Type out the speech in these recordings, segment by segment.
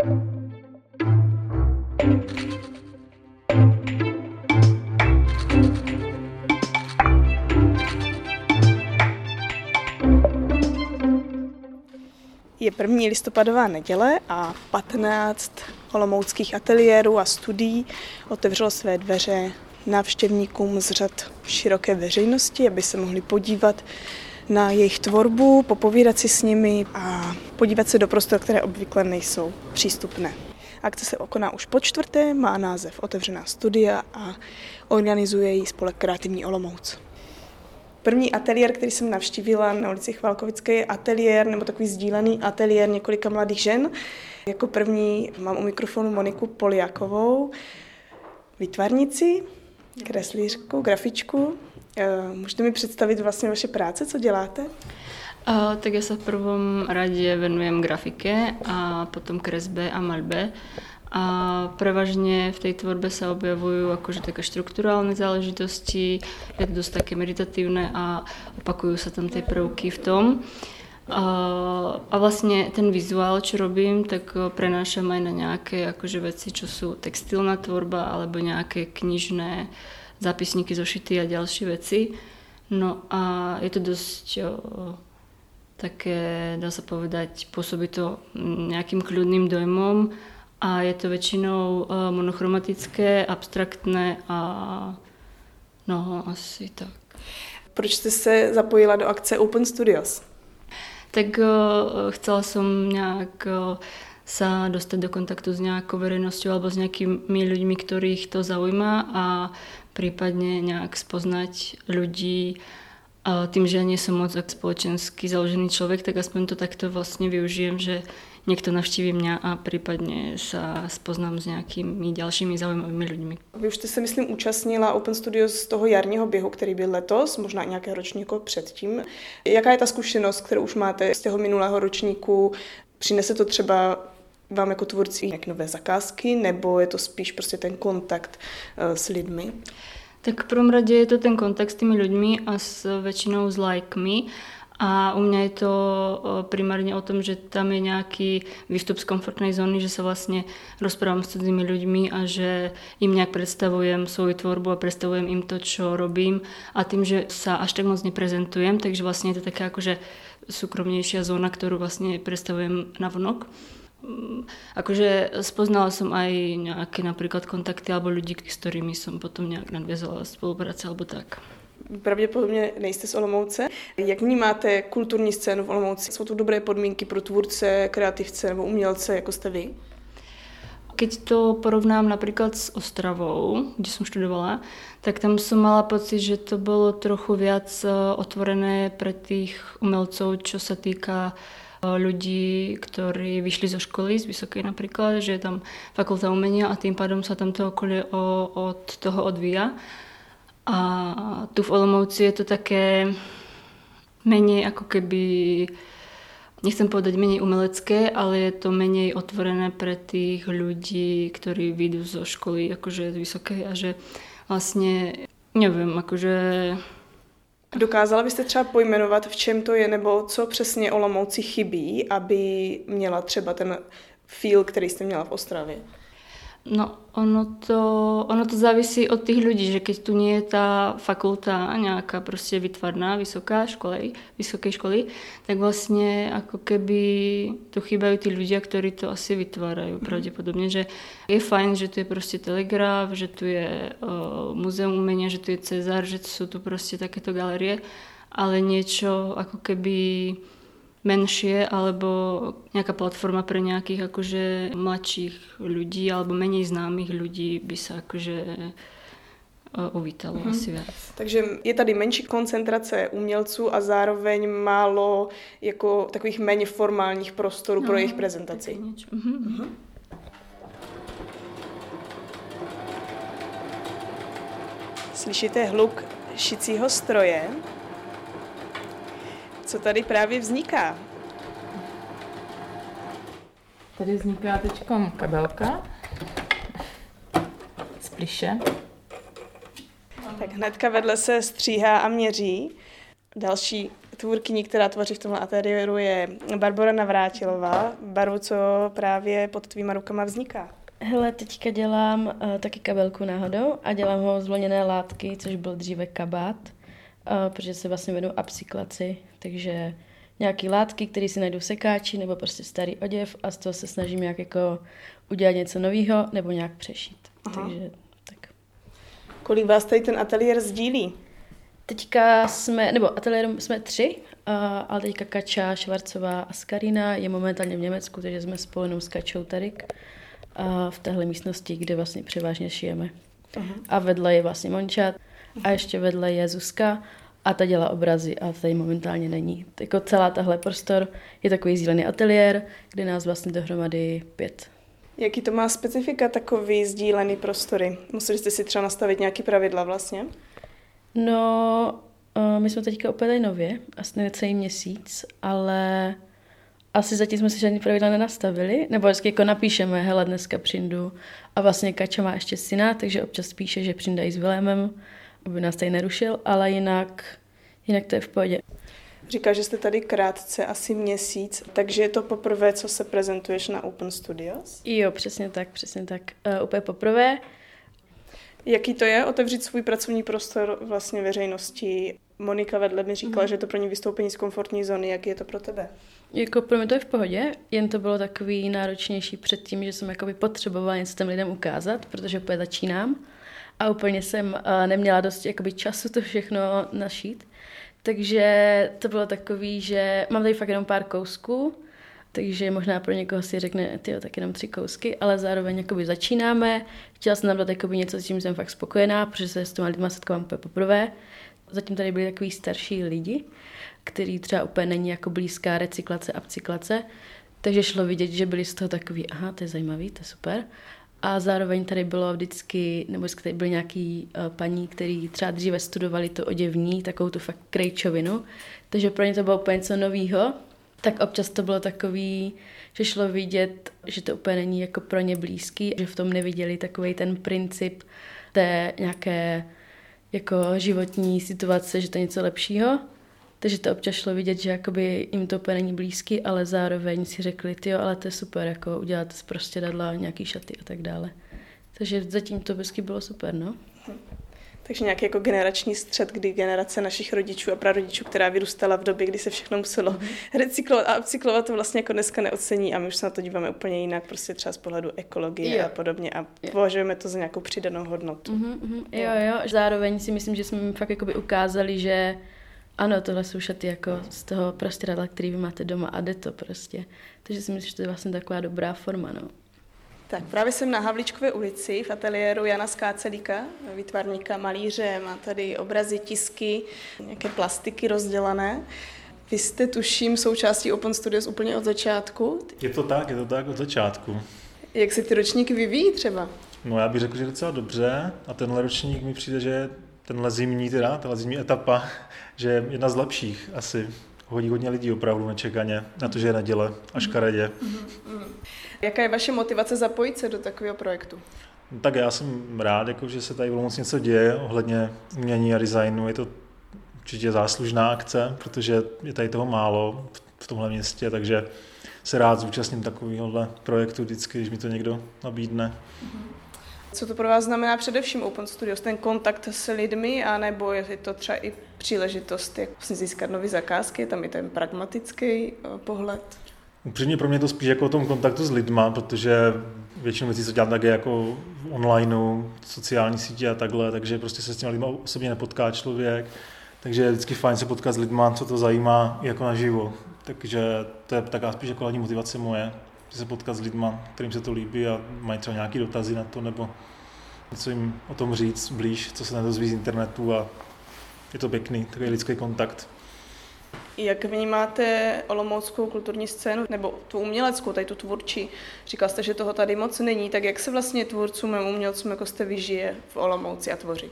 Je první listopadová neděle a 15 olomouckých ateliérů a studií otevřelo své dveře návštěvníkům z řad široké veřejnosti, aby se mohli podívat na jejich tvorbu, popovídat si s nimi a podívat se do prostor, které obvykle nejsou přístupné. Akce se koná už po čtvrté, má název Otevřená studia a organizuje ji spolek Kreativní Olomouc. První ateliér, který jsem navštívila na ulici Chvalkovické, je ateliér nebo takový sdílený ateliér několika mladých žen. Jako první mám u mikrofonu Moniku Poliakovou, výtvarnici, kreslířku, grafičku. Eh, můžete mi představit vlastně vaše práce, co děláte? Uh, tak ja sa v prvom rade venujem grafike a potom kresbe a maľbe. A prevažne v tej tvorbe sa objavujú akože také štruktúrálne záležitosti, je to dosť také meditatívne a opakujú sa tam tie prvky v tom. A, a vlastne ten vizuál, čo robím, tak prenášam aj na nejaké akože veci, čo sú textilná tvorba alebo nejaké knižné zápisníky zošity a ďalšie veci. No a je to dosť o, také, dá sa povedať, pôsobí to nejakým kľudným dojmom a je to většinou uh, monochromatické, abstraktné a no asi tak. Proč jste se zapojila do akce Open Studios? Tak uh, chcela som nejak uh, sa dostať do kontaktu s nejakou verejnosťou alebo s nejakými ľuďmi, ktorých to zaujíma a prípadne nejak spoznať ľudí tým, že ja nie som moc spoločensky založený človek, tak aspoň to takto vlastne využijem, že někdo navštíví mě a případně se spoznám s nějakými dalšími zaujímavými lidmi. Vy už jste se, myslím, účastnila Open Studios z toho jarního běhu, který byl letos, možná nějaké ročníko předtím. Jaká je ta zkušenost, kterou už máte z toho minulého ročníku? Přinese to třeba vám jako tvůrci nějaké nové zakázky, nebo je to spíš prostě ten kontakt uh, s lidmi? Tak v prvom je to ten kontakt s tými ľuďmi a s väčšinou s lajkmi. A u mňa je to primárne o tom, že tam je nejaký výstup z komfortnej zóny, že sa vlastne rozprávam s cudzími ľuďmi a že im nejak predstavujem svoju tvorbu a predstavujem im to, čo robím. A tým, že sa až tak moc neprezentujem, takže vlastne je to taká akože súkromnejšia zóna, ktorú vlastne predstavujem na vonok. Akože spoznala som aj nejaké napríklad kontakty alebo ľudí, s ktorými som potom nejak nadviazala spolupráce alebo tak pravděpodobně nejste z Olomouce. Jak vnímáte kulturní scénu v Olomouci? Jsou tu dobré podmínky pro tvůrce, kreativce nebo umělce, jako jste vy? Keď to porovnám napríklad s Ostravou, kde som študovala, tak tam som mala pocit, že to bolo trochu viac e, otvorené pre tých umelcov, čo sa týka ľudí, ktorí vyšli zo školy, z vysokej napríklad, že je tam fakulta umenia a tým pádom sa tam to okolie od toho odvíja. A tu v Olomouci je to také menej ako keby, nechcem povedať menej umelecké, ale je to menej otvorené pre tých ľudí, ktorí vyjdú zo školy akože z vysokej a že vlastne, nevím, akože Dokázala byste třeba pojmenovat, v čem to je, nebo co přesně Olomouci chybí, aby měla třeba ten feel, který jste měla v Ostravě? No, ono to, ono to závisí od tých ľudí, že keď tu nie je tá fakulta nejaká proste vytvarná, vysoká školy, vysokej školy, tak vlastne ako keby tu chýbajú tí ľudia, ktorí to asi vytvárajú mm. pravdepodobne, že je fajn, že tu je proste telegraf, že tu je uh, muzeum umenia, že tu je Cezar, že sú tu proste takéto galerie, ale niečo ako keby menšie alebo nejaká platforma pre nejakých akože mladších ľudí alebo menej známých ľudí by sa akože uvítalo mm-hmm. asi viac. Takže je tady menší koncentrace umělců a zároveň málo jako takových méně formálních prostorů no, pro jejich prezentaci. Mm-hmm. Mm-hmm. Slyšíte hluk šicího stroje? Co tady právě vzniká. Tady vzniká teď kabelka z pliše. Tak hnedka vedle se stříhá a měří. Další tvůrkyní, která tvoří v tomhle ateliéru, je Barbara Navrátilová. Barvu, co právě pod tvýma rukama vzniká? Hele, teďka dělám uh, taky kabelku náhodou a dělám ho z vlněné látky, což byl dříve kabát, uh, protože se vlastně vedou upcyklaci, takže nějaký látky, které si najdu v sekáči nebo prostě starý oděv a z toho se snažím nějak jako udělat něco nového nebo nějak přešít. Aha. Takže tak. Kolik vás tady ten ateliér sdílí? Teďka jsme, nebo ateliér jsme tři, uh, ale teďka Kača Švarcová a Skarina je momentálně v Německu, takže jsme spolu s Kačou Tarik uh, v téhle místnosti, kde vlastně převážně šijeme. Uh-huh. A vedle je vlastně Mončat a ještě vedle je Zuzka a ta dělá obrazy a tady momentálně není. Jako celá tahle prostor je takový sdílený ateliér, kde nás vlastně dohromady pět. Jaký to má specifika takový sdílený prostory? Museli jste si třeba nastavit nějaké pravidla vlastně? No, uh, my jsme teďka úplně nově, asi necelý měsíc, ale asi zatím jsme si žádný pravidla nenastavili, nebo vždycky jako napíšeme, hele, dneska přijdu a vlastně Kača má ještě syna, takže občas píše, že přijde i s Vilémem, aby nás tady nerušil, ale jinak, jinak to je v pohodě. Říká, že jste tady krátce, asi měsíc, takže je to poprvé, co se prezentuješ na Open Studios? Jo, přesně tak, přesně tak. Uh, úplně poprvé. Jaký to je otevřít svůj pracovní prostor vlastně veřejnosti? Monika vedle mi říkala, mm. že je to pro ní vystoupení z komfortní zóny. Jak je to pro tebe? Jako pro mě to je v pohodě, jen to bylo takový náročnější před tím, že jsem jakoby potřebovala něco těm lidem ukázat, protože úplně začínám a úplně jsem uh, neměla dost jakoby času to všechno našít. Takže to bylo takový, že mám tady fakt jenom pár kousků, takže možná pro někoho si řekne, ty tak jenom tři kousky, ale zároveň jakoby začínáme. Chtěla jsem dát jakoby něco, s čím jsem fakt spokojená, protože se s těma lidma setkávám úplně poprvé. Zatím tady byli takový starší lidi, který třeba úplně není jako blízká recyklace a upcyklace, takže šlo vidět, že byli z toho takový, aha, to je zajímavý, to je super. A zároveň tady bylo vždycky, nebo tady byly nějaký uh, paní, který třeba dříve studovali to oděvní, takovou tu fakt krejčovinu, takže pro ně to bylo úplně něco novýho. Tak občas to bylo takový, že šlo vidět, že to úplně není jako pro ně blízký, že v tom neviděli takový ten princip té nějaké jako životní situace, že to je něco lepšího. Takže to občas šlo vidět, že jakoby jim to úplně není blízky, ale zároveň si řekli, jo, ale to je super, jako udělat z prostě dadla nějaký šaty a tak dále. Takže zatím to vždycky bylo super, no. Takže nějaký jako generační střed, kdy generace našich rodičů a prarodičů, která vyrůstala v době, kdy se všechno muselo mhm. recyklovat a upcyklovat, to vlastně jako dneska neocení a my už se na to díváme úplně jinak, prostě třeba z pohledu ekologie jo. a podobně a jo. považujeme to za nějakou přidanou hodnotu. Mm-hmm, jo, jo, zároveň si myslím, že jsme fakt jakoby ukázali, že ano, tohle jsou šaty jako z toho prostředla, který vy máte doma a jde to prostě. Takže si myslím, že to je vlastně taková dobrá forma, no. Tak právě jsem na Havličkové ulici v ateliéru Jana Skácelíka, výtvarníka, malíře, má tady obrazy, tisky, nějaké plastiky rozdělané. Vy jste, tuším, součástí Open Studios úplně od začátku? Je to tak, je to tak od začátku. Jak se ty ročníky vyvíjí třeba? No já bych řekl, že docela dobře a tenhle ročník mi přijde, že tenhle zimní teda, tenhle zimní etapa, že je jedna z lepších asi. Hodí hodně lidí opravdu nečekaně na to, že je neděle a škaredě. Jaká je vaše motivace zapojit se do takového projektu? No, tak já jsem rád, jako, že se tady moc něco děje ohledně umění a designu. Je to určitě záslužná akce, protože je tady toho málo v tomhle městě, takže se rád zúčastním takového projektu vždycky, když mi to někdo nabídne. Co to pro vás znamená především Open Studios? Ten kontakt s lidmi, anebo je to třeba i příležitost, jak vlastně získat nové zakázky? Tam je ten pragmatický eh, pohled. Upřímně pro mě to spíš jako o tom kontaktu s lidma, protože většinou věcí, co dělám, tak je jako v onlineu, sociální sítě a takhle, takže prostě se s těmi lidmi osobně nepotká člověk. Takže je vždycky fajn se potkat s lidma, co to zajímá jako naživo. Takže to je taková spíš jako hlavní motivace moje, se potkat s lidma, kterým se to líbí a mají třeba nějaké dotazy na to, nebo něco jim o tom říct blíž, co se nedozví z internetu a je to pěkný, takový lidský kontakt. Jak vnímáte olomouckou kulturní scénu, nebo tu uměleckou, tady tu tvůrčí? Říkal jste, že toho tady moc není, tak jak se vlastně tvůrcům a umělcům jako jste vyžije v Olomouci a tvoří?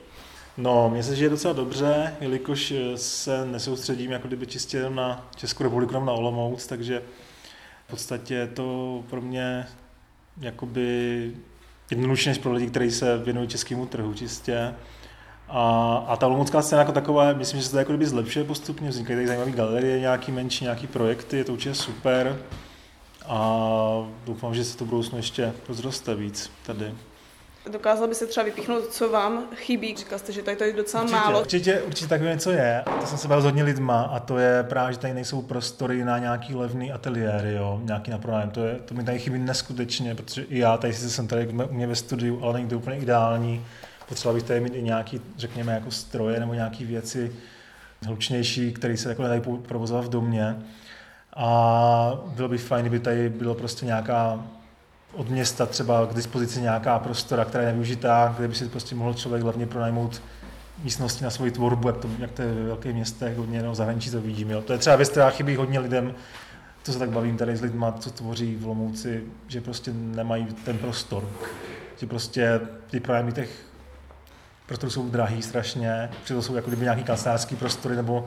No, mně se žije docela dobře, jelikož se nesoustředím jako kdyby čistě na Českou republiku, na Olomouc, takže v podstatě je to pro mě jakoby jednodušší než pro lidi, kteří se věnují českému trhu čistě. A, a ta olomoucká scéna jako taková, myslím, že se to jako zlepšuje postupně, vznikají tady zajímavé galerie, nějaký menší, nějaký projekty, je to určitě super. A doufám, že se to budoucnu ještě rozroste víc tady. Dokázal by se třeba vypíchnout, co vám chybí? Říkal jste, že tady to je docela určitě, málo. Určitě, určitě takové něco je. To jsem se bavil s hodně lidma a to je právě, že tady nejsou prostory na nějaký levný ateliéry, jo, nějaký na pronájem. To, je, to mi tady chybí neskutečně, protože i já tady sice jsem tady u mě ve studiu, ale není to úplně ideální. Potřeboval bych tady mít i nějaký, řekněme, jako stroje nebo nějaké věci hlučnější, které se jako nedají provozovat v domě. A bylo by fajn, kdyby tady bylo prostě nějaká od města třeba k dispozici nějaká prostora, která je nevyužitá, kde by si prostě mohl člověk hlavně pronajmout místnosti na svoji tvorbu, jak to, jak to je ve velkých městech, hodně no, zahraničí to vidím. Jo. To je třeba věc, která chybí hodně lidem, to se tak bavím tady s lidmi, co tvoří v Lomouci, že prostě nemají ten prostor. Že prostě ty pronájmy těch prostorů jsou drahý strašně, přitom jsou jako kdyby nějaký kancelářský prostory nebo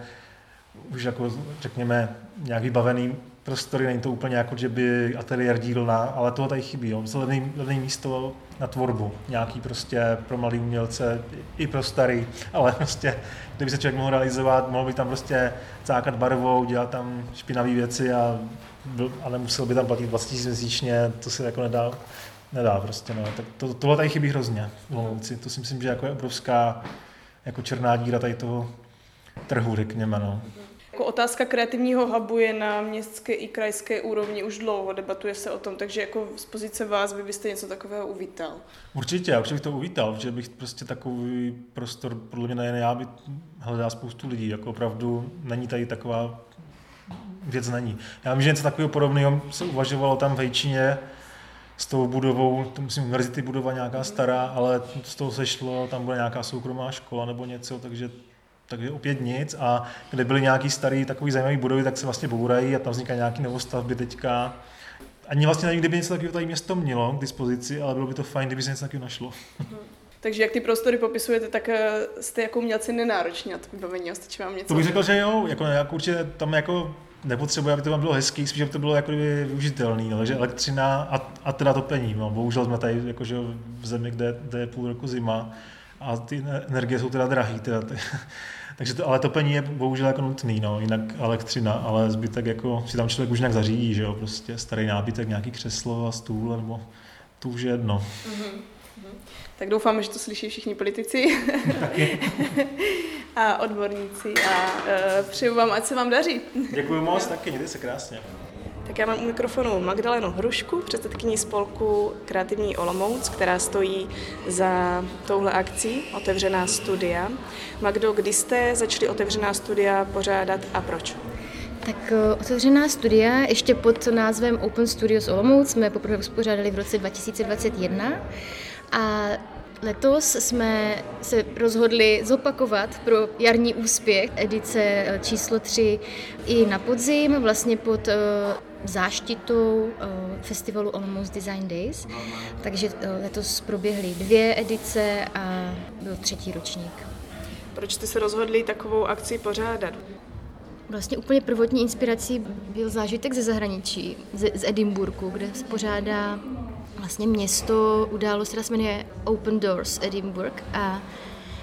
už jako řekněme nějak vybavený prostory, není to úplně jako, že by ateliér dílna, ale toho tady chybí. Jo. Levný, levný místo na tvorbu, nějaký prostě pro malý umělce, i pro starý, ale prostě, kdyby se člověk mohl realizovat, mohl by tam prostě cákat barvou, dělat tam špinavé věci a, a nemusel by tam platit 20 000 měsíčně, to se jako nedá, nedá prostě. No. Tak to, tohle tady chybí hrozně v To si myslím, že jako je obrovská jako černá díra tady toho trhu, řekněme. No. Jako otázka kreativního hubu je na městské i krajské úrovni už dlouho, debatuje se o tom, takže jako z pozice vás vy byste něco takového uvítal. Určitě, určitě bych to uvítal, že bych prostě takový prostor, podle mě nejen já, by hledá spoustu lidí, jako opravdu není tady taková věc není. Já vím, že něco takového podobného se uvažovalo tam v Hejčině, s tou budovou, to musím univerzity budova nějaká stará, ale z toho sešlo, tam bude nějaká soukromá škola nebo něco, takže takže opět nic a kde byly nějaký starý takový zajímavý budovy, tak se vlastně bourají a tam vznikají nějaké novostavby teďka. Ani vlastně nevím, kdyby něco takového tady město mělo k dispozici, ale bylo by to fajn, kdyby se něco takového našlo. Takže jak ty prostory popisujete, tak eh, jste jako umělci nenároční na to vybavení, stačí vám něco? To bych řekl, že jo, jako, jako určitě tam jako nepotřebuje, aby to tam bylo hezký, spíš, aby to bylo jako využitelný, no, takže elektřina a, a teda topení, no, bohužel jsme tady jakože v zemi, kde, kde je půl roku zima a ty energie jsou teda drahý, teda, takže to, ale topení je bohužel jako nutný, no, jinak elektřina, ale zbytek jako si tam člověk už nějak zařídí, že jo, prostě starý nábytek, nějaký křeslo a stůl, nebo to už je jedno. Mm-hmm. Tak doufám, že to slyší všichni politici a odborníci a uh, přeju vám, ať se vám daří. Děkuji moc, taky, mějte se krásně. Tak já mám u mikrofonu Magdalenu Hrušku, předsedkyní spolku Kreativní Olomouc, která stojí za touhle akcí Otevřená studia. Magdo, kdy jste začali Otevřená studia pořádat a proč? Tak eh, otevřená studia ještě pod názvem Open Studios Olomouc jsme poprvé uspořádali v roce 2021 a Letos jsme se rozhodli zopakovat pro jarní úspěch edice eh, číslo 3 i na podzim, vlastně pod eh, záštitou festivalu Olomouc Design Days. Takže letos proběhly dvě edice a byl třetí ročník. Proč jste se rozhodli takovou akci pořádat? Vlastně úplně prvotní inspirací byl zážitek ze zahraničí, z, z Edinburgu, kde se pořádá vlastně město, událost, která se jmenuje Open Doors Edinburgh a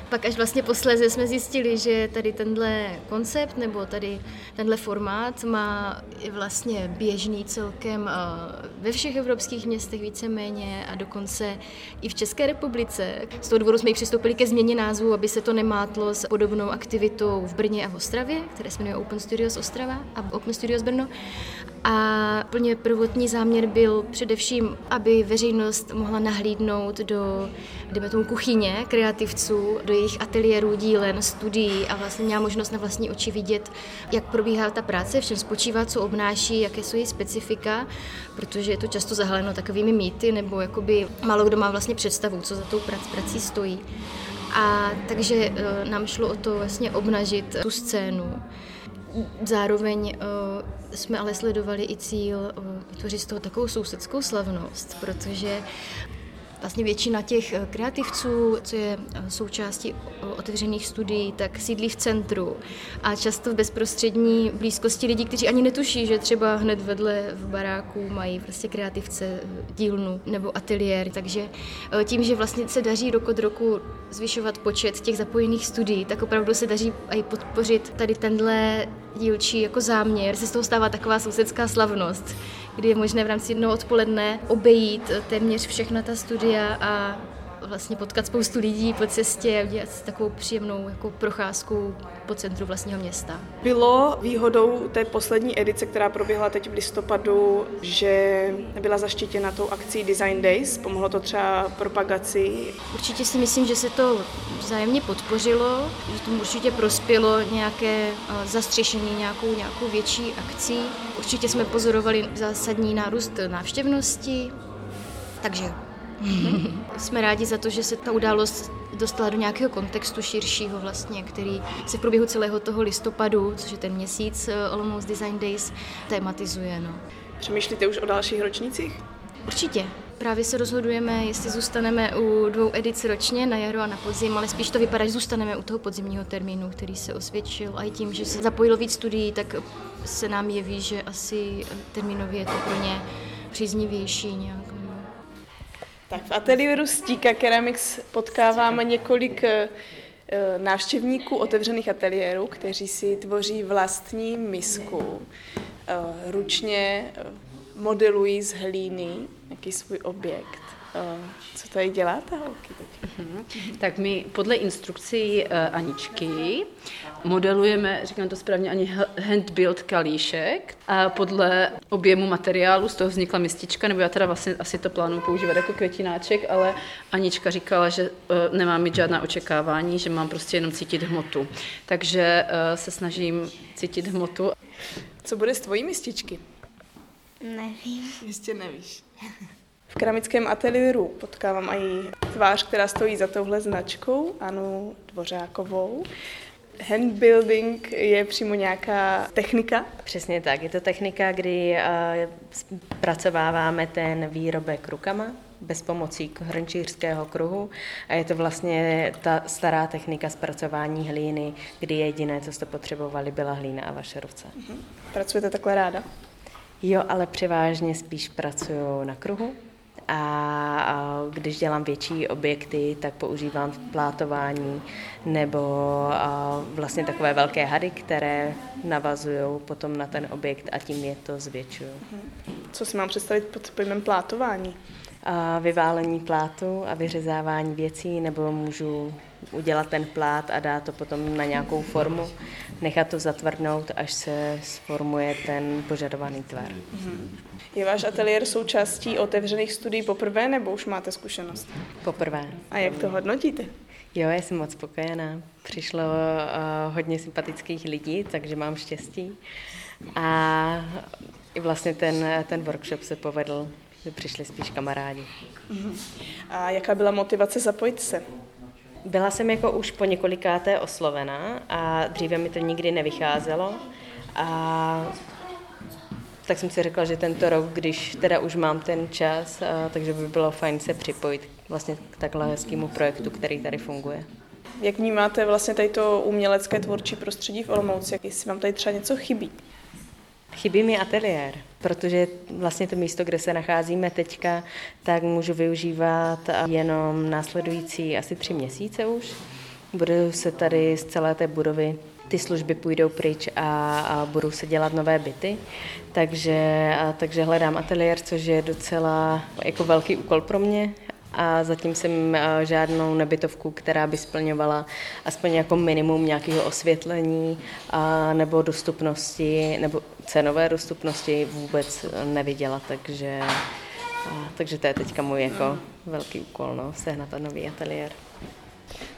pak až vlastně posléze jsme zjistili, že tady tenhle koncept nebo tady tenhle formát má vlastně běžný celkem eh, ve všech evropských městech víceméně a dokonce i v České republice. Z toho důvodu jsme i přistoupili ke změně názvu, aby se to nemátlo s podobnou aktivitou v Brně a v Ostravě, které se jmenuje Open Studios Ostrava a Open Studios Brno. A plně prvotní záměr byl především, aby veřejnost mohla nahlídnout do, jdeme tomu, kuchyně kreativců, do jejich ateliérů, dílen, studií a vlastně měla možnost na vlastní oči vidět, jak probíhá ta práce, v čem spočívá, co obnáší, jaké jsou její specifika, protože je to často zahaleno takovými mýty, nebo jakoby málo kdo má vlastně představu, co za tou prací stojí. A takže e, nám šlo o to vlastně obnažit tu scénu. Zároveň e, jsme ale sledovali i cíl e, vytvořit z toho takovou sousedskou slavnost, protože Vlastně většina těch eh, kreativců, co je eh, součástí otevřených studií, tak sídlí v centru a často v bezprostřední blízkosti lidí, kteří ani netuší, že třeba hned vedle v baráku mají prostě kreativce dílnu nebo ateliér. Takže tím, že vlastně se daří rok od roku zvyšovat počet těch zapojených studií, tak opravdu se daří i podpořit tady tenhle dílčí jako záměr, se z toho stává taková sousedská slavnost, kdy je možné v rámci jednoho odpoledne obejít téměř všechna ta studia a vlastně potkat spoustu lidí po cestě a udělat takovou příjemnou jako procházku po centru vlastního města. Bylo výhodou té poslední edice, která proběhla teď v listopadu, že byla zaštítěna tou akcí Design Days? Pomohlo to třeba propagaci? Určitě si myslím, že se to vzájemně podpořilo, že tomu určitě prospělo nějaké zastřešení nějakou, nějakou větší akcí. Určitě jsme pozorovali zásadní nárůst návštěvnosti, takže jsme rádi za to, že se ta událost dostala do nějakého kontextu širšího vlastně, který se v průběhu celého toho listopadu, což je ten měsíc eh, Olomouc Design Days, tematizuje. No. Přemýšlíte už o dalších ročnících? Určitě. Právě se rozhodujeme, jestli zůstaneme u dvou edic ročně, na jaro a na podzim, ale spíš to vypadá, že zůstaneme u toho podzimního termínu, který se osvědčil. A i tím, že se zapojilo víc studií, tak se nám jeví, že asi termínově je to pro ně příznivější nějak. Tak v ateliéru Stíka Keramics potkáváme několik eh, návštěvníků otevřených ateliérů, kteří si tvoří vlastní misku. Eh, ručně eh, modelují z hlíny nějaký svůj objekt. Co tady děláte, holky? Uh-huh. Tak my podle instrukcí uh, Aničky modelujeme, říkám to správně, ani hand-build kalíšek a podle objemu materiálu z toho vznikla mistička, nebo já teda vlastně asi to plánuji používat jako květináček, ale Anička říkala, že uh, nemám mít žádná očekávání, že mám prostě jenom cítit hmotu. Takže uh, se snažím cítit hmotu. Co bude s tvojí mističky? Nevím. Jistě nevíš. V keramickém ateliéru potkávám i tvář, která stojí za touhle značkou, Anu Dvořákovou. Handbuilding je přímo nějaká technika? Přesně tak, je to technika, kdy zpracováváme ten výrobek rukama, bez pomocí hrnčířského kruhu a je to vlastně ta stará technika zpracování hlíny, kdy jediné, co jste potřebovali, byla hlína a vaše ruce. Mhm. Pracujete takhle ráda? Jo, ale převážně spíš pracuju na kruhu, a když dělám větší objekty, tak používám plátování nebo vlastně takové velké hady, které navazují potom na ten objekt a tím je to zvětšuju. Co si mám představit pod pojmem plátování? A vyválení plátu a vyřezávání věcí, nebo můžu udělat ten plát a dát to potom na nějakou formu, nechat to zatvrdnout, až se sformuje ten požadovaný tvar. Je váš ateliér součástí otevřených studií poprvé, nebo už máte zkušenost? Poprvé. A jak to hodnotíte? Jo, já jsem moc spokojená. Přišlo uh, hodně sympatických lidí, takže mám štěstí. A i vlastně ten, ten workshop se povedl, že přišli spíš kamarádi. Uh-huh. A jaká byla motivace zapojit se? Byla jsem jako už po několikáté oslovená a dříve mi to nikdy nevycházelo. A tak jsem si řekla, že tento rok, když teda už mám ten čas, takže by bylo fajn se připojit vlastně k takhle hezkému projektu, který tady funguje. Jak vnímáte vlastně tady to umělecké tvorčí prostředí v Olomouci? Jestli vám tady třeba něco chybí? Chybí mi ateliér, protože vlastně to místo, kde se nacházíme teďka, tak můžu využívat jenom následující asi tři měsíce už. Budu se tady z celé té budovy ty služby půjdou pryč a, a budou se dělat nové byty. Takže, a, takže hledám ateliér, což je docela jako velký úkol pro mě a zatím jsem žádnou nebytovku, která by splňovala aspoň jako minimum nějakého osvětlení a, nebo dostupnosti, nebo cenové dostupnosti vůbec neviděla, takže, a, takže to je teďka můj jako velký úkol, no, sehnat nový ateliér.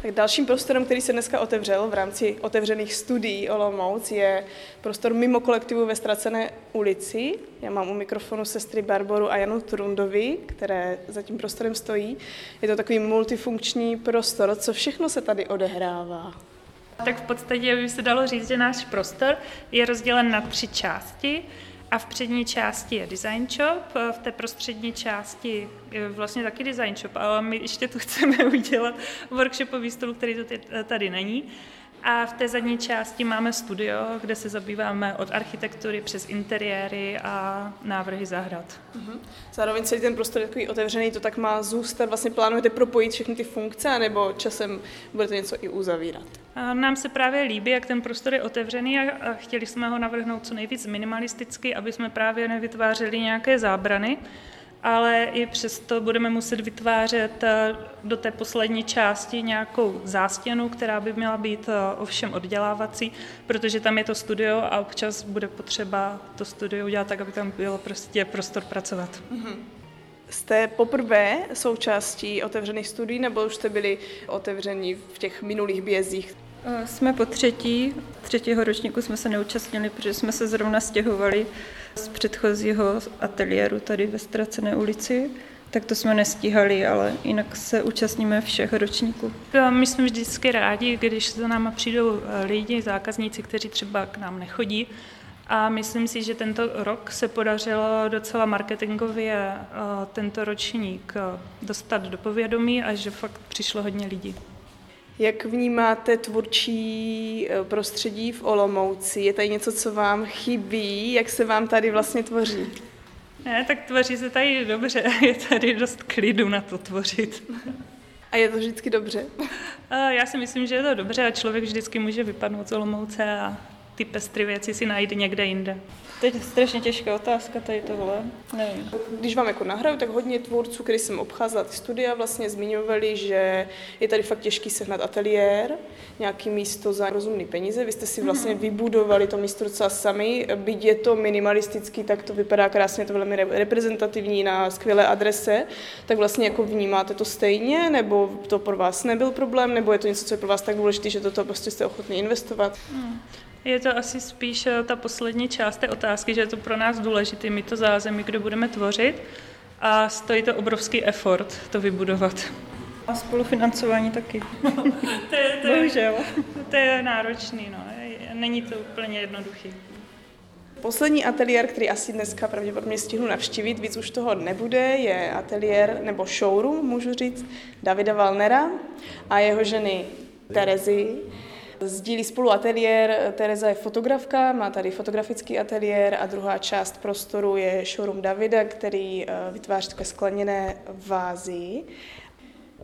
Tak dalším prostorem, který se dneska otevřel v rámci otevřených studií Olomouc, je prostor mimo kolektivu ve Ztracené ulici. Já mám u mikrofonu sestry Barboru a Janu Trundovi, které za tím prostorem stojí. Je to takový multifunkční prostor. Co všechno se tady odehrává? Tak v podstatě by se dalo říct, že náš prostor je rozdělen na tři části. A v přední části je design shop, v té prostřední části je vlastně taky design shop, ale my ještě tu chceme udělat workshopový stůl, který tady není. A v té zadní části máme studio, kde se zabýváme od architektury přes interiéry a návrhy zahrad. Uh-huh. Zároveň celý ten prostor je takový otevřený, to tak má zůstat. Vlastně plánujete propojit všechny ty funkce, nebo časem budete něco i uzavírat? A nám se právě líbí, jak ten prostor je otevřený a chtěli jsme ho navrhnout co nejvíc minimalisticky, aby jsme právě nevytvářeli nějaké zábrany ale i přesto budeme muset vytvářet eh, do té poslední části nějakou zástěnu, která by měla být eh, ovšem oddělávací, protože tam je to studio a občas bude potřeba to studio udělat tak, aby tam bylo prostě prostor pracovat. Mm-hmm. Jste poprvé součástí otevřených studií, nebo už jste byli otevření v těch minulých bězích? Eh, jsme po třetí, třetího ročníku jsme se neúčastnili, protože jsme se zrovna stěhovali z předchozího ateliéru tady ve Ztracené ulici, tak to jsme nestíhali, ale jinak se účastníme všech ročníků. My jsme vždycky rádi, když za náma přijdou eh, lidi, zákazníci, kteří třeba k nám nechodí, a myslím si, že tento rok se podařilo docela marketingově eh, tento ročník dostat do povědomí a že fakt přišlo hodně lidí. Jak vnímáte tvůrčí eh, prostředí v Olomouci? Je tady něco, co vám chybí? Jak se vám tady vlastně tvoří? Ne, tak tvoří se tady dobře. Je tady dost klidu na to tvořit. A je to vždycky dobře? Já si myslím, že je to dobře a člověk vždycky může vypadnout z Olomouce a ty pestré věci si najde někde jinde. Teď je strašně těžká otázka tady tohle. Nevím. Když vám jako nahraju, tak hodně tvůrců, který jsem obcházela ty studia, vlastně zmiňovali, že je tady fakt těžký sehnat ateliér, nějaký místo za rozumné peníze. Vy jste si vlastně mhm. vybudovali to místo docela sami. Byť je to minimalistický, tak to vypadá krásně, to velmi reprezentativní na skvělé adrese. Tak vlastně jako vnímáte to stejně, nebo to pro vás nebyl problém, nebo je to něco, co je pro vás tak důležité, že do toho prostě jste ochotní investovat? Hmm. Je to asi spíš eh, ta poslední část té otázky, že je to pro nás důležité, mít to zázemí, kde budeme tvořit a stojí to obrovský effort to vybudovat. A spolufinancování taky. to, je, to, je, to je náročný, no. není to úplně jednoduchý. Poslední ateliér, který asi dneska pravděpodobně stihnu navštívit, víc už toho nebude, je ateliér nebo showroom, můžu říct, Davida Valnera a jeho ženy Terezy. Sdílí spolu ateliér, Tereza je fotografka, má tady fotografický ateliér a druhá část prostoru je showroom Davida, který eh, vytváří takové skleněné vázy.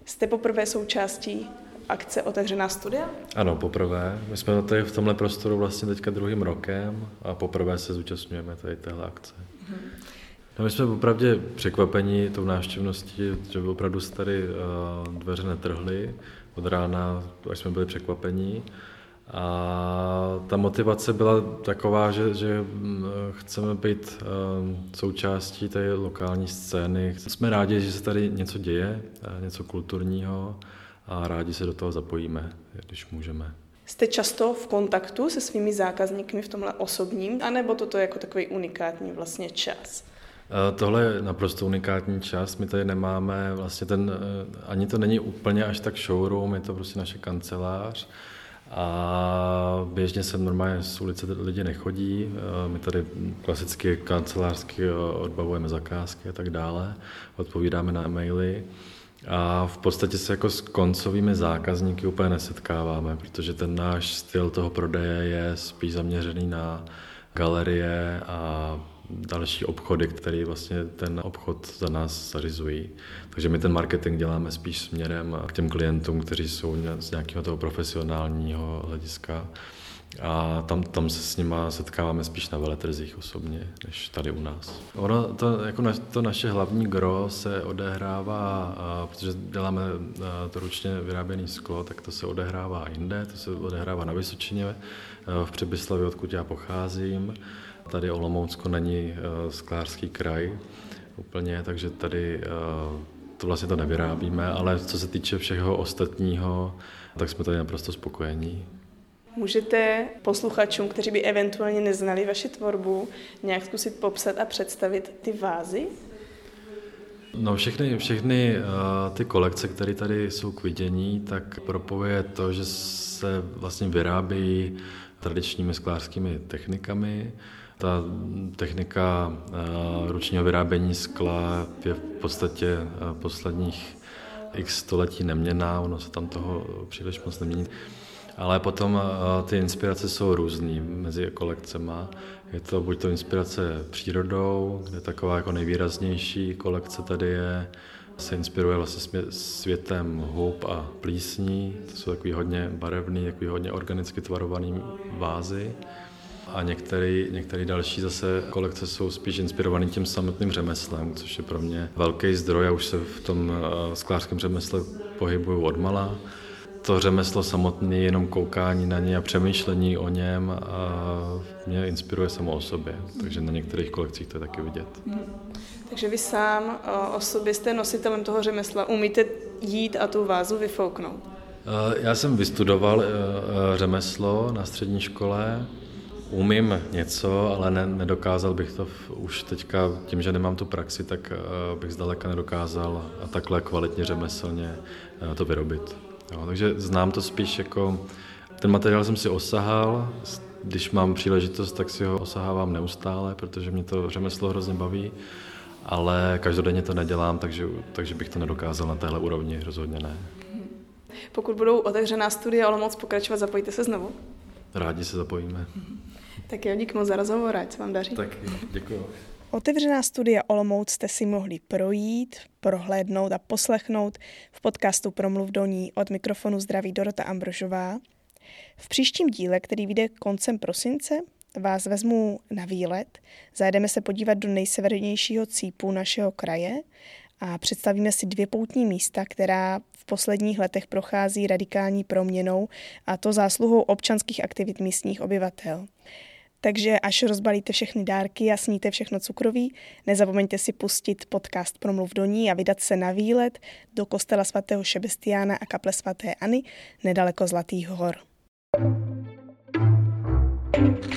Jste poprvé součástí akce Otevřená studia? Ano, poprvé. My jsme tady v tomhle prostoru vlastně teďka druhým rokem a poprvé se zúčastňujeme tady téhle akce. Mm-hmm. No, my jsme opravdu překvapení tou návštěvností, že opravdu se tady uh, dveře netrhly od rána, až jsme byli překvapení. A ta motivace byla taková, že, že mm, chceme být um, součástí té lokální scény. Jsme rádi, že se tady něco děje, eh, něco kulturního a rádi se do toho zapojíme, když můžeme. Jste často v kontaktu se svými zákazníky v tomhle osobním, anebo toto je jako takový unikátní vlastně čas? Eh, tohle je naprosto unikátní čas. My tady nemáme vlastně ten, eh, ani to není úplně až tak showroom, je to prostě naše kancelář. A běžně se normálně z ulice lidi nechodí. Eh, my tady klasicky kancelářsky odbavujeme zakázky a tak dále, odpovídáme na e-maily. A v podstatě se jako s koncovými zákazníky úplně nesetkáváme, protože ten náš styl toho prodeje je spíš zaměřený na galerie a další obchody, které vlastně ten obchod za nás zařizují. Takže my ten marketing děláme spíš směrem k těm klientům, kteří jsou z nějakého toho profesionálního hlediska. A tam, tam se s nima setkáváme spíš na veletrzích osobně, než tady u nás. Ono, to, jako na, to naše hlavní gro se odehrává, a, protože děláme a, to ručně vyráběné sklo, tak to se odehrává jinde, to se odehrává na Vysočině, v Přebyslavě, odkud já pocházím. Tady Olomoucko není uh, sklářský kraj úplně, takže tady uh, to vlastně to nevyrábíme, ale co se týče všeho ostatního, tak jsme tady naprosto spokojení. Můžete posluchačům, kteří by eventuálně neznali vaši tvorbu, nějak zkusit popsat a představit ty vázy? No všechny, všechny uh, ty kolekce, které tady jsou k vidění, tak propojuje to, že se vlastně vyrábějí tradičními sklářskými technikami, Ta technika eh, ručního vyrábění skla je v podstatě eh, posledních x století neměná, ono se tam toho příliš moc nemění. Ale potom eh, ty inspirace jsou různý mezi kolekcema. Je to buď to inspirace přírodou, kde taková jako nejvýraznější kolekce tady je, se inspiruje vlastně světem hub a plísní. To jsou takový hodně barevný, takový hodně organicky tvarovaný vázy. A některé, další zase kolekce jsou spíš inspirované tím samotným řemeslem, což je pro mě velký zdroj. Já už se v tom eh, sklářském řemesle pohybuju od mala to řemeslo samotné, jenom koukání na ně a přemýšlení o něm a mě inspiruje samo o sobě. Takže na některých kolekcích to je taky vidět. Takže vy sám o sobě jste nositelem toho řemesla, umíte jít a tu vázu vyfouknout? Já jsem vystudoval řemeslo na střední škole, Umím něco, ale ne, nedokázal bych to v, už teďka, tím, že nemám tu praxi, tak uh, bych zdaleka nedokázal a takhle kvalitně řemeslně uh, to vyrobit. Jo, takže znám to spíš jako, ten materiál jsem si osahal, když mám příležitost, tak si ho osahávám neustále, protože mě to řemeslo hrozně baví, ale každodenně to nedělám, takže, takže bych to nedokázal na téhle úrovni, rozhodně ne. Pokud budou otevřená studia Olomouc pokračovat, zapojíte se znovu? Rádi se zapojíme. Tak jo, díky moc za rozhovor, ať se vám daří. Tak, děkuji. Otevřená studia Olomouc jste si mohli projít, prohlédnout a poslechnout v podcastu Promluv do ní od mikrofonu zdraví Dorota Ambrožová. V příštím díle, který vyjde koncem prosince, vás vezmu na výlet. Zajedeme se podívat do nejsevernějšího cípu našeho kraje a představíme si dvě poutní místa, která v posledních letech prochází radikální proměnou a to zásluhou občanských aktivit místních obyvatel. Takže až rozbalíte všechny dárky a sníte všechno cukroví, nezapomeňte si pustit podcast Promluv do ní a vydat se na výlet do kostela svatého Šebestiána a kaple svaté Ani nedaleko Zlatých hor. thank you